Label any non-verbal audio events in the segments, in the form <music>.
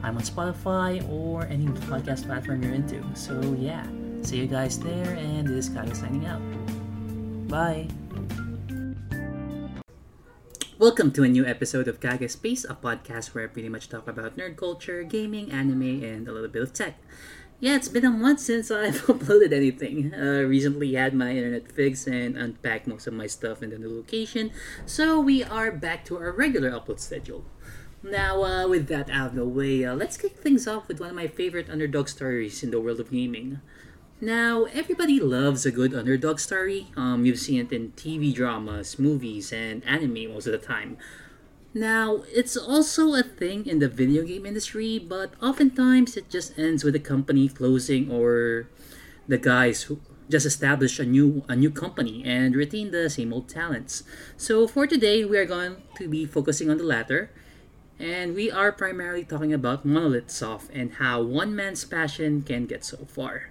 I'm on Spotify or any podcast platform you're into. So yeah, see you guys there, and this guy is signing out. Bye. Welcome to a new episode of Kage Space, a podcast where I pretty much talk about nerd culture, gaming, anime, and a little bit of tech. Yeah, it's been a month since I've <laughs> uploaded anything. Uh, recently had my internet fixed and unpacked most of my stuff in the new location, so we are back to our regular upload schedule. Now, uh, with that out of the way, uh, let's kick things off with one of my favorite underdog stories in the world of gaming. Now, everybody loves a good underdog story. Um, you've seen it in TV dramas, movies, and anime most of the time. Now, it's also a thing in the video game industry, but oftentimes it just ends with the company closing or the guys who just establish a new a new company and retain the same old talents. So for today, we are going to be focusing on the latter and we are primarily talking about Monolith Soft and how one man's passion can get so far.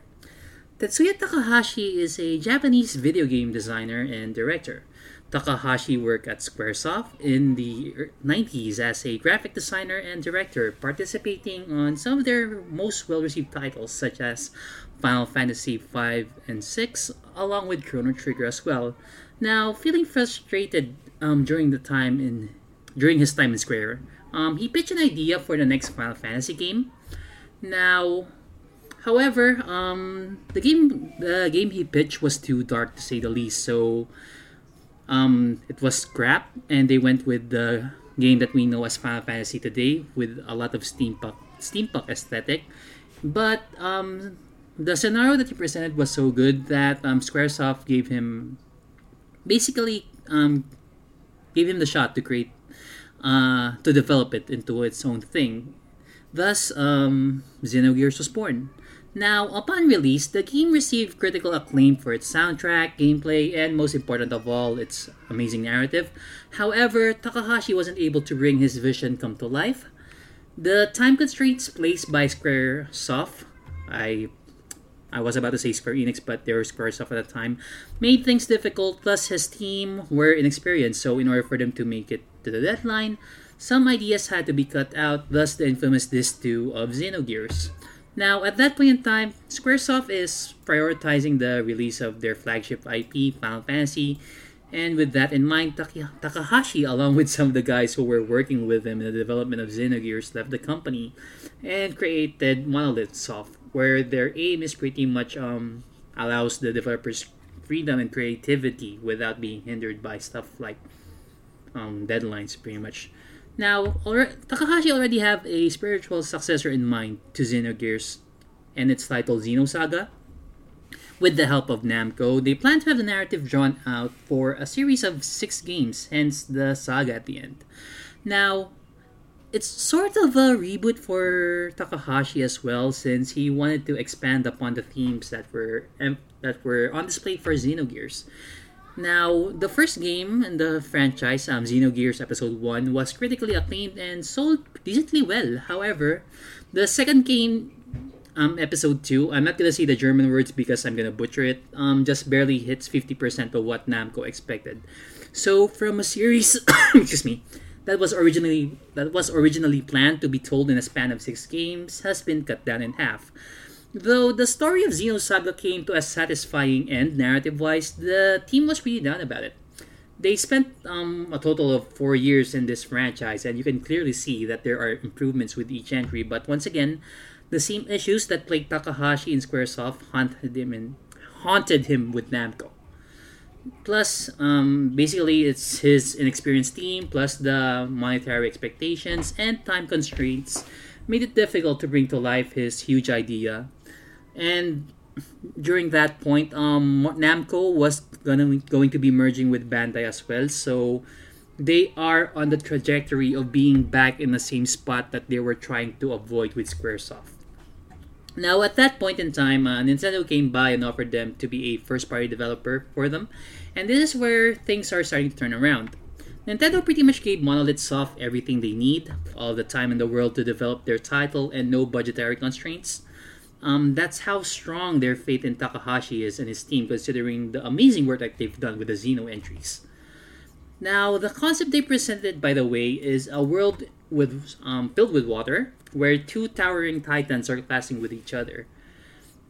Tetsuya Takahashi is a Japanese video game designer and director. Takahashi worked at Squaresoft in the 90s as a graphic designer and director, participating on some of their most well received titles, such as Final Fantasy V and VI, along with Chrono Trigger as well. Now, feeling frustrated um, during the time in during his time in Square, um, he pitched an idea for the next Final Fantasy game. Now, however, um, the game the game he pitched was too dark to say the least. So, um, it was scrapped, and they went with the game that we know as Final Fantasy today, with a lot of steampunk steampunk aesthetic. But um, the scenario that he presented was so good that um, SquareSoft gave him basically um, gave him the shot to create uh, to develop it into its own thing. Thus, um, Xenogears was born. Now, upon release, the game received critical acclaim for its soundtrack, gameplay, and most important of all, its amazing narrative. However, Takahashi wasn't able to bring his vision come to life. The time constraints placed by Square Soft, I I was about to say Square Enix, but they were Squaresoft at that time, made things difficult, plus his team were inexperienced, so in order for them to make it to the deadline, some ideas had to be cut out, thus the infamous Disc 2 of Xenogears. Now, at that point in time, Squaresoft is prioritizing the release of their flagship IP, Final Fantasy, and with that in mind, Taki- Takahashi, along with some of the guys who were working with him in the development of Xenogears, left the company and created Monolith Soft, where their aim is pretty much um, allows the developers freedom and creativity without being hindered by stuff like um, deadlines, pretty much. Now, Takahashi already have a spiritual successor in mind to Xenogears, and it's titled Xenosaga. With the help of Namco, they plan to have the narrative drawn out for a series of six games, hence the saga at the end. Now, it's sort of a reboot for Takahashi as well, since he wanted to expand upon the themes that were that were on display for Xenogears. Now, the first game in the franchise, um, Xenogears Episode 1, was critically acclaimed and sold decently well. However, the second game, um, Episode 2, I'm not gonna say the German words because I'm gonna butcher it, um, just barely hits 50% of what Namco expected. So, from a series, <coughs> excuse me, that was originally that was originally planned to be told in a span of six games has been cut down in half. Though the story of Xenosaga came to a satisfying end narrative-wise, the team was pretty down about it. They spent um, a total of four years in this franchise, and you can clearly see that there are improvements with each entry. But once again, the same issues that plagued Takahashi in SquareSoft haunted him and haunted him with Namco. Plus, um, basically, it's his inexperienced team, plus the monetary expectations and time constraints made it difficult to bring to life his huge idea and during that point, um, Namco was gonna going to be merging with Bandai as well. So they are on the trajectory of being back in the same spot that they were trying to avoid with Squaresoft. Now, at that point in time, uh, Nintendo came by and offered them to be a first party developer for them, and this is where things are starting to turn around. Nintendo pretty much gave Monolith Soft everything they need, all the time in the world to develop their title, and no budgetary constraints. Um, that's how strong their faith in Takahashi is and his team, considering the amazing work that they've done with the Xeno entries. Now, the concept they presented, by the way, is a world with um, filled with water, where two towering titans are clashing with each other.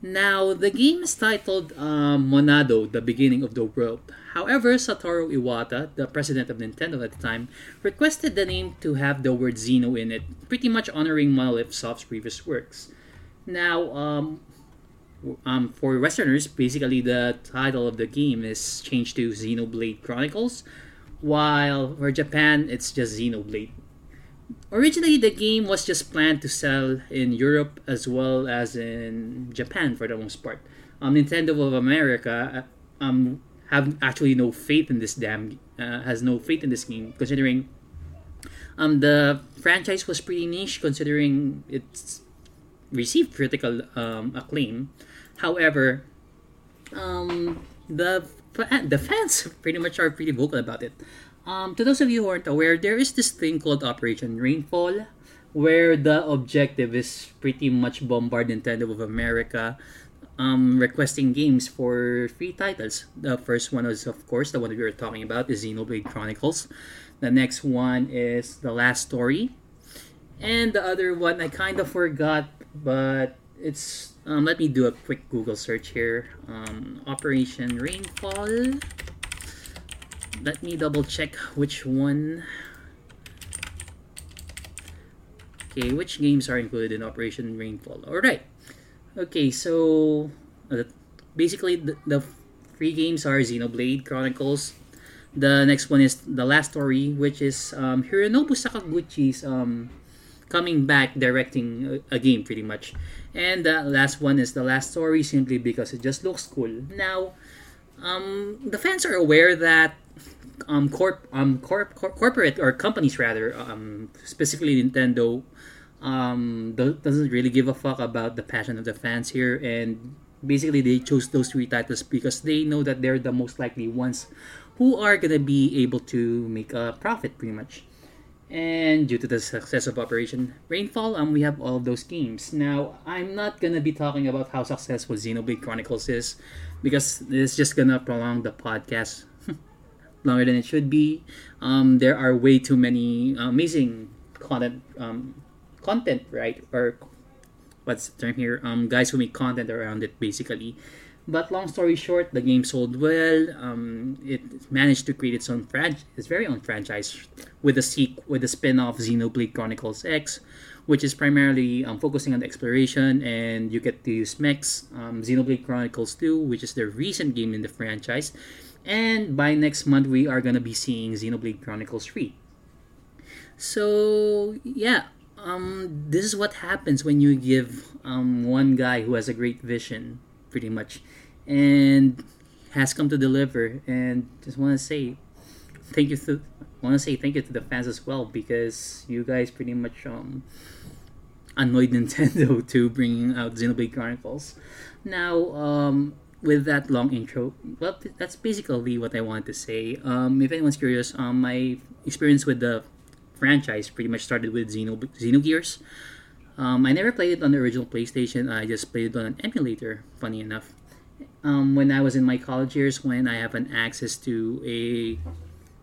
Now, the game is titled um, Monado, the beginning of the world. However, Satoru Iwata, the president of Nintendo at the time, requested the name to have the word Xeno in it, pretty much honoring Monolith Soft's previous works. Now, um, um, for Westerners, basically the title of the game is changed to Xenoblade Chronicles, while for Japan, it's just Xenoblade. Originally, the game was just planned to sell in Europe as well as in Japan for the most part. Um, Nintendo of America uh, um, have actually no faith in this damn uh, has no faith in this game considering um, the franchise was pretty niche considering it's received critical um, acclaim. However, um, the the fans <laughs> pretty much are pretty vocal about it. Um, to those of you who aren't aware, there is this thing called Operation Rainfall, where the objective is pretty much bombard Nintendo of America, um, requesting games for free titles. The first one was, of course, the one we were talking about, is Xenoblade Chronicles. The next one is The Last Story. And the other one I kind of forgot, but it's um, let me do a quick Google search here. Um, Operation Rainfall let me double check which one. Okay which games are included in operation rainfall? All right. Okay so uh, basically the, the free games are xenoblade chronicles. The next one is the last story which is um, hironobu sakaguchi's um, coming back directing a, a game pretty much. And the last one is the last story simply because it just looks cool. Now um, the fans are aware that um, corp, um, corp, corp, corporate or companies rather, um, specifically Nintendo, um, doesn't really give a fuck about the passion of the fans here, and basically they chose those three titles because they know that they're the most likely ones who are gonna be able to make a profit, pretty much. And due to the success of Operation Rainfall, um, we have all of those games. Now, I'm not gonna be talking about how successful Xenoblade Chronicles is, because it's just gonna prolong the podcast longer than it should be. Um, there are way too many amazing content, um, content, right? Or what's the term here? Um, guys who make content around it, basically. But long story short, the game sold well. Um, it managed to create its own franchise, its very own franchise, with a sequel, with a spin-off Xenoblade Chronicles X, which is primarily um, focusing on the exploration, and you get to use mechs. Um, Xenoblade Chronicles 2, which is the recent game in the franchise, and by next month, we are gonna be seeing Xenoblade Chronicles 3. So yeah, um, this is what happens when you give um, one guy who has a great vision, pretty much, and has come to deliver. And just want to say thank you to want to say thank you to the fans as well because you guys pretty much um annoyed <laughs> Nintendo to bringing out Xenoblade Chronicles. Now, um, with that long intro, well, that's basically what I wanted to say. Um, if anyone's curious, um, my experience with the franchise pretty much started with Xeno Xenogears. Um, I never played it on the original PlayStation. I just played it on an emulator. Funny enough, um, when I was in my college years, when I have an access to a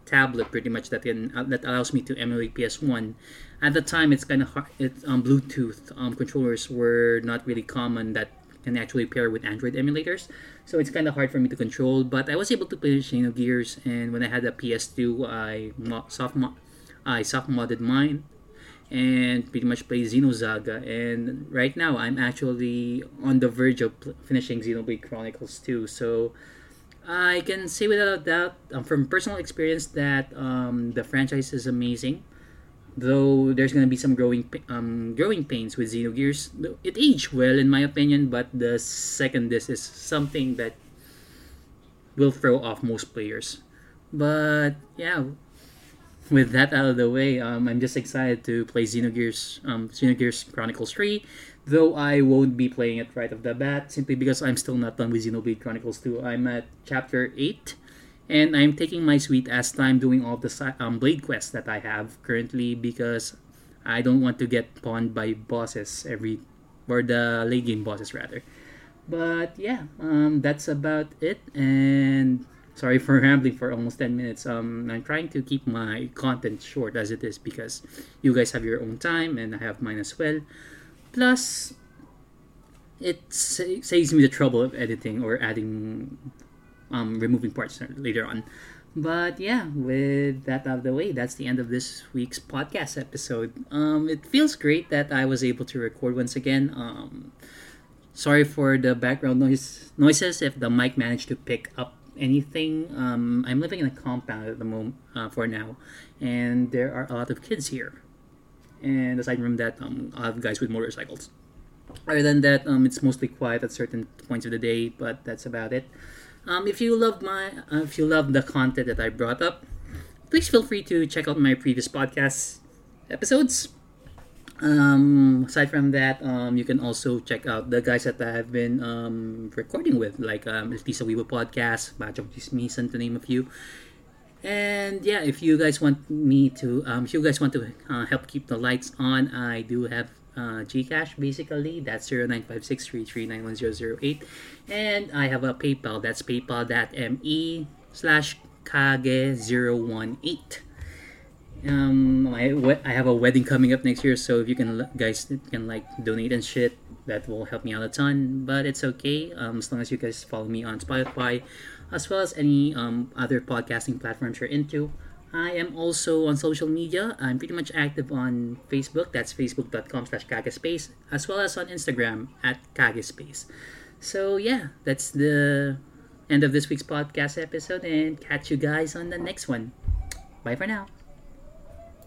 tablet, pretty much that can uh, that allows me to emulate PS1. At the time, it's kind of hard. It, um, Bluetooth um, controllers were not really common that can actually pair with Android emulators. So it's kind of hard for me to control, but I was able to play Xenogears, and when I had a PS2, I soft I soft modded mine, and pretty much played Xenosaga. And right now, I'm actually on the verge of pl- finishing Xenoblade Chronicles 2. So I can say without a doubt, um, from personal experience, that um, the franchise is amazing though there's gonna be some growing um growing pains with Xenogears. It aged well in my opinion, but the second disc is something that will throw off most players. But yeah, with that out of the way, um, I'm just excited to play Xenogears, um, Xenogears Chronicles 3, though I won't be playing it right off the bat, simply because I'm still not done with Xenoblade Chronicles 2. I'm at chapter 8, and I'm taking my sweet ass time doing all the um, Blade quests that I have currently because I don't want to get pawned by bosses every, or the late game bosses rather. But yeah, um, that's about it, and sorry for <laughs> rambling for almost 10 minutes. Um i'm trying to keep my content short as it is because you guys have your own time and i have mine as well. Plus it saves me the trouble of editing or adding um removing parts later on but yeah with that out of the way that's the end of this week's podcast episode um it feels great that i was able to record once again um sorry for the background noise noises if the mic managed to pick up anything. Um, I'm living in a compound at the moment uh, for now, and there are a lot of kids here. And aside from that, um, I have guys with motorcycles. Other than that, um, it's mostly quiet at certain points of the day, but that's about it. Um, if you love my, uh, if you love the content that I brought up, please feel free to check out my previous podcast episodes. Um, aside from that, um, you can also check out the guys that I have been um, recording with, like um, Lisa Weibo Podcast, Batch of Dismissan, to name a few. And yeah, if you guys want me to, um, if you guys want to uh, help keep the lights on, I do have uh, Gcash basically. That's 0956339108. And I have a PayPal. That's paypal.me slash kage018 um I, I have a wedding coming up next year so if you can guys can like donate and shit that will help me out a ton but it's okay um as long as you guys follow me on spotify as well as any um other podcasting platforms you're into i am also on social media. I'm pretty much active on facebook. That's facebook.com slash kagespace as well as on instagram at kagespace so yeah that's the end of this week's podcast episode and catch you guys on the next one. Bye for now